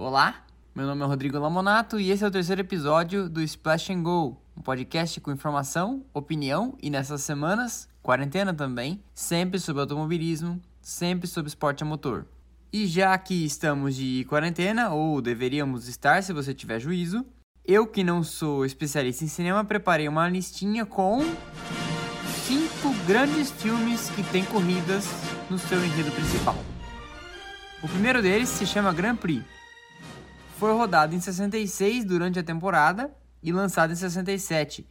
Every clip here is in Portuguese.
Olá, meu nome é Rodrigo Lamonato e esse é o terceiro episódio do Splash and Go, um podcast com informação, opinião e nessas semanas, quarentena também, sempre sobre automobilismo, sempre sobre esporte a motor. E já que estamos de quarentena, ou deveríamos estar se você tiver juízo, eu que não sou especialista em cinema, preparei uma listinha com cinco grandes filmes que têm corridas no seu enredo principal. O primeiro deles se chama Grand Prix. Foi rodado em 66 durante a temporada e lançado em 67,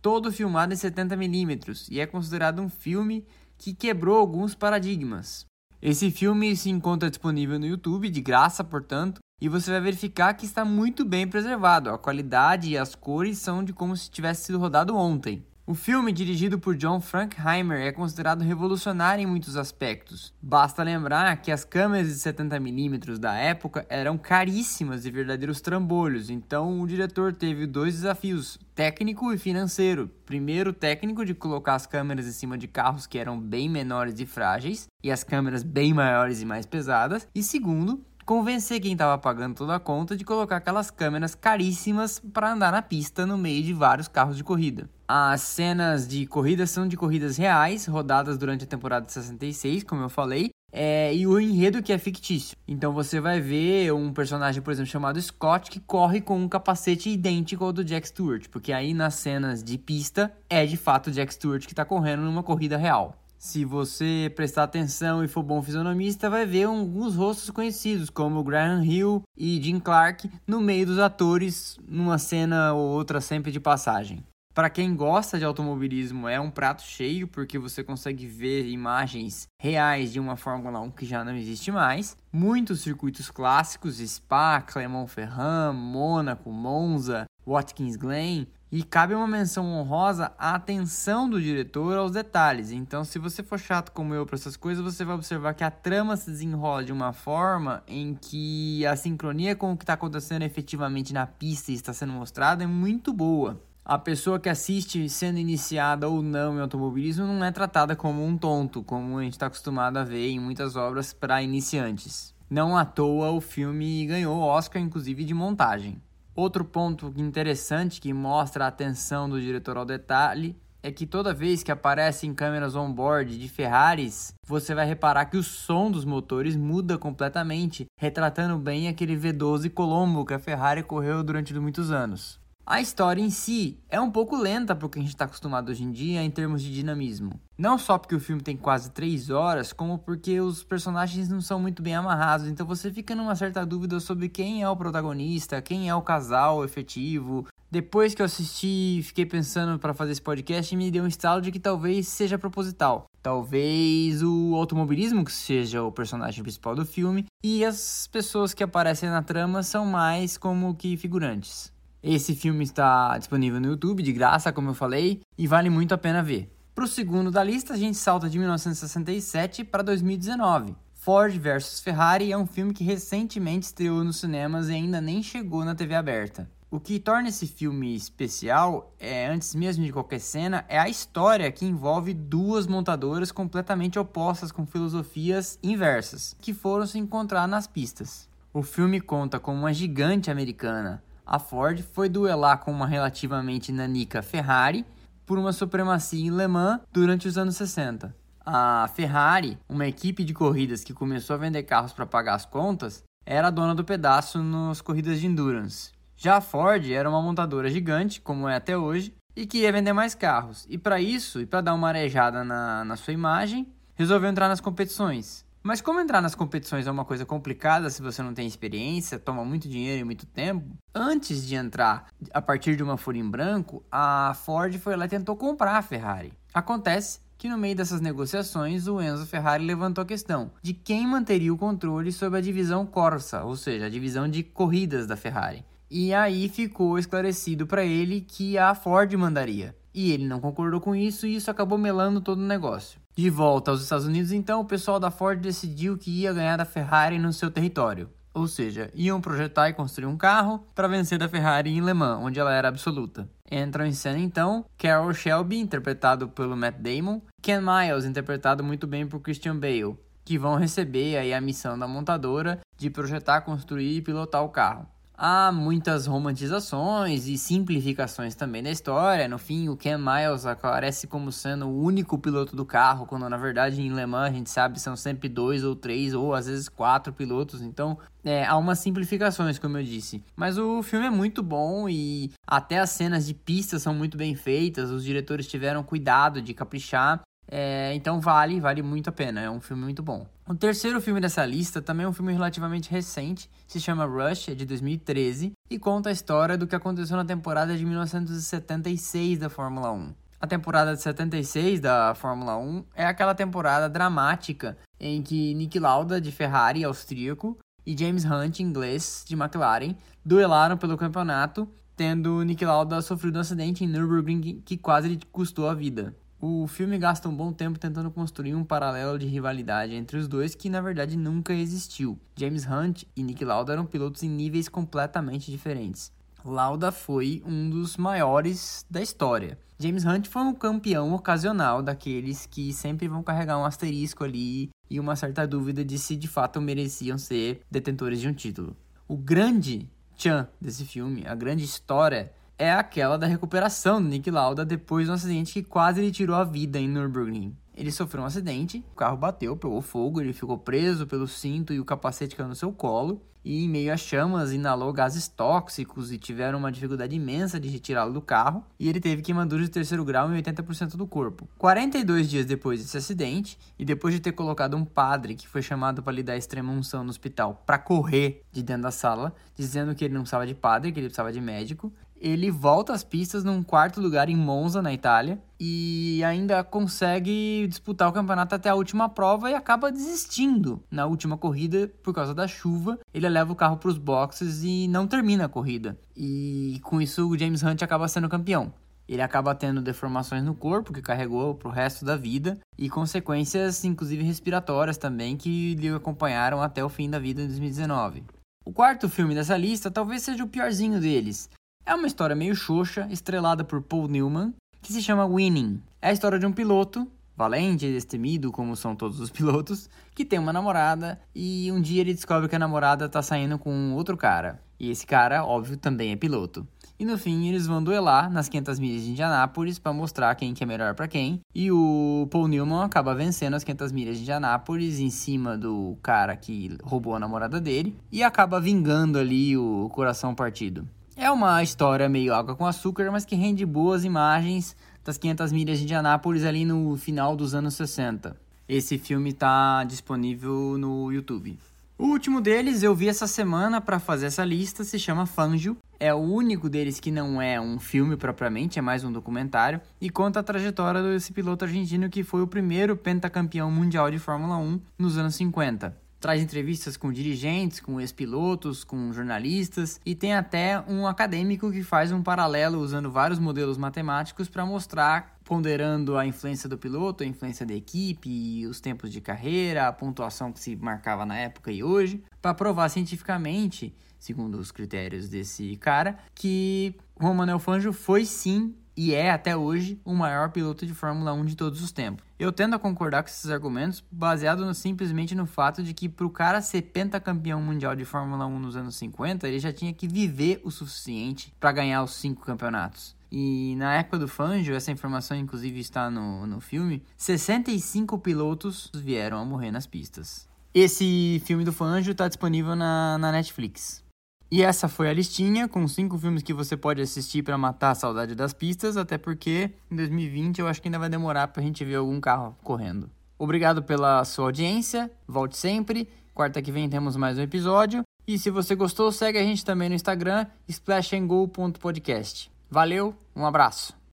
todo filmado em 70mm e é considerado um filme que quebrou alguns paradigmas. Esse filme se encontra disponível no YouTube, de graça, portanto, e você vai verificar que está muito bem preservado. A qualidade e as cores são de como se tivesse sido rodado ontem. O filme, dirigido por John Frankheimer, é considerado revolucionário em muitos aspectos. Basta lembrar que as câmeras de 70mm da época eram caríssimas e verdadeiros trambolhos, então o diretor teve dois desafios, técnico e financeiro. Primeiro, técnico de colocar as câmeras em cima de carros que eram bem menores e frágeis, e as câmeras bem maiores e mais pesadas. E segundo, convencer quem estava pagando toda a conta de colocar aquelas câmeras caríssimas para andar na pista no meio de vários carros de corrida. As cenas de corrida são de corridas reais, rodadas durante a temporada de 66, como eu falei, é, e o enredo que é fictício. Então você vai ver um personagem, por exemplo, chamado Scott, que corre com um capacete idêntico ao do Jack Stewart, porque aí nas cenas de pista é de fato Jack Stewart que está correndo numa corrida real. Se você prestar atenção e for bom fisionomista, vai ver alguns rostos conhecidos, como Graham Hill e Jim Clark, no meio dos atores, numa cena ou outra sempre de passagem. Para quem gosta de automobilismo, é um prato cheio, porque você consegue ver imagens reais de uma Fórmula 1 que já não existe mais. Muitos circuitos clássicos, Spa, Clermont-Ferrand, Mônaco, Monza, Watkins Glen, e cabe uma menção honrosa à atenção do diretor aos detalhes. Então, se você for chato como eu para essas coisas, você vai observar que a trama se desenrola de uma forma em que a sincronia com o que está acontecendo efetivamente na pista e está sendo mostrado é muito boa. A pessoa que assiste sendo iniciada ou não em automobilismo não é tratada como um tonto, como a gente está acostumado a ver em muitas obras para iniciantes. Não à toa o filme ganhou Oscar, inclusive, de montagem. Outro ponto interessante que mostra a atenção do diretor ao detalhe é que toda vez que aparecem câmeras on-board de Ferraris, você vai reparar que o som dos motores muda completamente, retratando bem aquele V12 Colombo que a Ferrari correu durante muitos anos. A história em si é um pouco lenta para o que a gente está acostumado hoje em dia em termos de dinamismo. Não só porque o filme tem quase 3 horas, como porque os personagens não são muito bem amarrados, então você fica numa certa dúvida sobre quem é o protagonista, quem é o casal efetivo. Depois que eu assisti, fiquei pensando para fazer esse podcast e me deu um estalo de que talvez seja proposital. Talvez o automobilismo que seja o personagem principal do filme e as pessoas que aparecem na trama são mais como que figurantes. Esse filme está disponível no YouTube de graça, como eu falei, e vale muito a pena ver. Para o segundo da lista, a gente salta de 1967 para 2019. Ford vs Ferrari é um filme que recentemente estreou nos cinemas e ainda nem chegou na TV aberta. O que torna esse filme especial, é, antes mesmo de qualquer cena, é a história que envolve duas montadoras completamente opostas com filosofias inversas, que foram se encontrar nas pistas. O filme conta com uma gigante americana, a Ford foi duelar com uma relativamente nanica Ferrari por uma supremacia em Le Mans durante os anos 60. A Ferrari, uma equipe de corridas que começou a vender carros para pagar as contas, era a dona do pedaço nas corridas de endurance. Já a Ford era uma montadora gigante, como é até hoje, e queria vender mais carros. E para isso, e para dar uma arejada na, na sua imagem, resolveu entrar nas competições. Mas como entrar nas competições é uma coisa complicada se você não tem experiência, toma muito dinheiro e muito tempo, antes de entrar a partir de uma folha em branco, a Ford foi lá e tentou comprar a Ferrari. Acontece que no meio dessas negociações o Enzo Ferrari levantou a questão de quem manteria o controle sobre a divisão Corsa, ou seja, a divisão de corridas da Ferrari. E aí ficou esclarecido para ele que a Ford mandaria. E ele não concordou com isso e isso acabou melando todo o negócio. De volta aos Estados Unidos, então, o pessoal da Ford decidiu que ia ganhar da Ferrari no seu território. Ou seja, iam projetar e construir um carro para vencer da Ferrari em Le Mans, onde ela era absoluta. Entram em cena então Carroll Shelby, interpretado pelo Matt Damon, Ken Miles, interpretado muito bem por Christian Bale, que vão receber aí a missão da montadora de projetar, construir e pilotar o carro. Há muitas romantizações e simplificações também da história. No fim, o Ken Miles aparece como sendo o único piloto do carro, quando na verdade em Le Mans a gente sabe são sempre dois ou três ou às vezes quatro pilotos. Então é, há umas simplificações, como eu disse. Mas o filme é muito bom e até as cenas de pista são muito bem feitas. Os diretores tiveram cuidado de caprichar. É, então vale, vale muito a pena. É um filme muito bom. O terceiro filme dessa lista também é um filme relativamente recente, se chama Rush, é de 2013 e conta a história do que aconteceu na temporada de 1976 da Fórmula 1. A temporada de 76 da Fórmula 1 é aquela temporada dramática em que Nick Lauda de Ferrari austríaco e James Hunt inglês de McLaren duelaram pelo campeonato, tendo Nick Lauda sofrido um acidente em Nürburgring que quase lhe custou a vida. O filme gasta um bom tempo tentando construir um paralelo de rivalidade entre os dois que na verdade nunca existiu. James Hunt e Nick Lauda eram pilotos em níveis completamente diferentes. Lauda foi um dos maiores da história. James Hunt foi um campeão ocasional daqueles que sempre vão carregar um asterisco ali e uma certa dúvida de se de fato mereciam ser detentores de um título. O grande tchan desse filme, a grande história é aquela da recuperação do Nick Lauda depois de um acidente que quase lhe tirou a vida em Nürburgring. Ele sofreu um acidente, o carro bateu, pegou fogo, ele ficou preso pelo cinto e o capacete caiu no seu colo. E em meio a chamas, inalou gases tóxicos e tiveram uma dificuldade imensa de retirá-lo do carro. E ele teve queimaduras de terceiro grau em 80% do corpo. 42 dias depois desse acidente, e depois de ter colocado um padre que foi chamado para lhe dar extrema unção no hospital para correr de dentro da sala, dizendo que ele não precisava de padre, que ele precisava de médico, ele volta às pistas num quarto lugar em Monza, na Itália, e ainda consegue disputar o campeonato até a última prova e acaba desistindo na última corrida por causa da chuva. Ele leva o carro para os boxes e não termina a corrida. E com isso o James Hunt acaba sendo campeão. Ele acaba tendo deformações no corpo que carregou para o resto da vida e consequências, inclusive respiratórias também, que lhe acompanharam até o fim da vida em 2019. O quarto filme dessa lista talvez seja o piorzinho deles, é uma história meio xoxa, estrelada por Paul Newman, que se chama Winning. É a história de um piloto, valente e destemido, como são todos os pilotos, que tem uma namorada e um dia ele descobre que a namorada tá saindo com outro cara. E esse cara, óbvio, também é piloto. E no fim eles vão duelar nas 500 milhas de Indianápolis para mostrar quem que é melhor para quem. E o Paul Newman acaba vencendo as 500 milhas de Indianápolis em cima do cara que roubou a namorada dele e acaba vingando ali o coração partido. É uma história meio água com açúcar, mas que rende boas imagens das 500 milhas de Indianápolis ali no final dos anos 60. Esse filme está disponível no YouTube. O último deles eu vi essa semana para fazer essa lista, se chama Fangio. É o único deles que não é um filme propriamente, é mais um documentário e conta a trajetória desse piloto argentino que foi o primeiro pentacampeão mundial de Fórmula 1 nos anos 50 traz entrevistas com dirigentes, com ex-pilotos, com jornalistas e tem até um acadêmico que faz um paralelo usando vários modelos matemáticos para mostrar, ponderando a influência do piloto, a influência da equipe, os tempos de carreira, a pontuação que se marcava na época e hoje, para provar cientificamente, segundo os critérios desse cara, que Manuel Fangio foi sim e é até hoje o maior piloto de Fórmula 1 de todos os tempos. Eu tendo a concordar com esses argumentos, baseado no, simplesmente no fato de que para o cara ser pentacampeão mundial de Fórmula 1 nos anos 50, ele já tinha que viver o suficiente para ganhar os cinco campeonatos. E na época do Fangio, essa informação inclusive está no, no filme, 65 pilotos vieram a morrer nas pistas. Esse filme do Fangio está disponível na, na Netflix. E essa foi a listinha com cinco filmes que você pode assistir para matar a saudade das pistas, até porque em 2020 eu acho que ainda vai demorar para a gente ver algum carro correndo. Obrigado pela sua audiência, volte sempre. Quarta que vem temos mais um episódio. E se você gostou, segue a gente também no Instagram, splashandgo.podcast. Valeu, um abraço.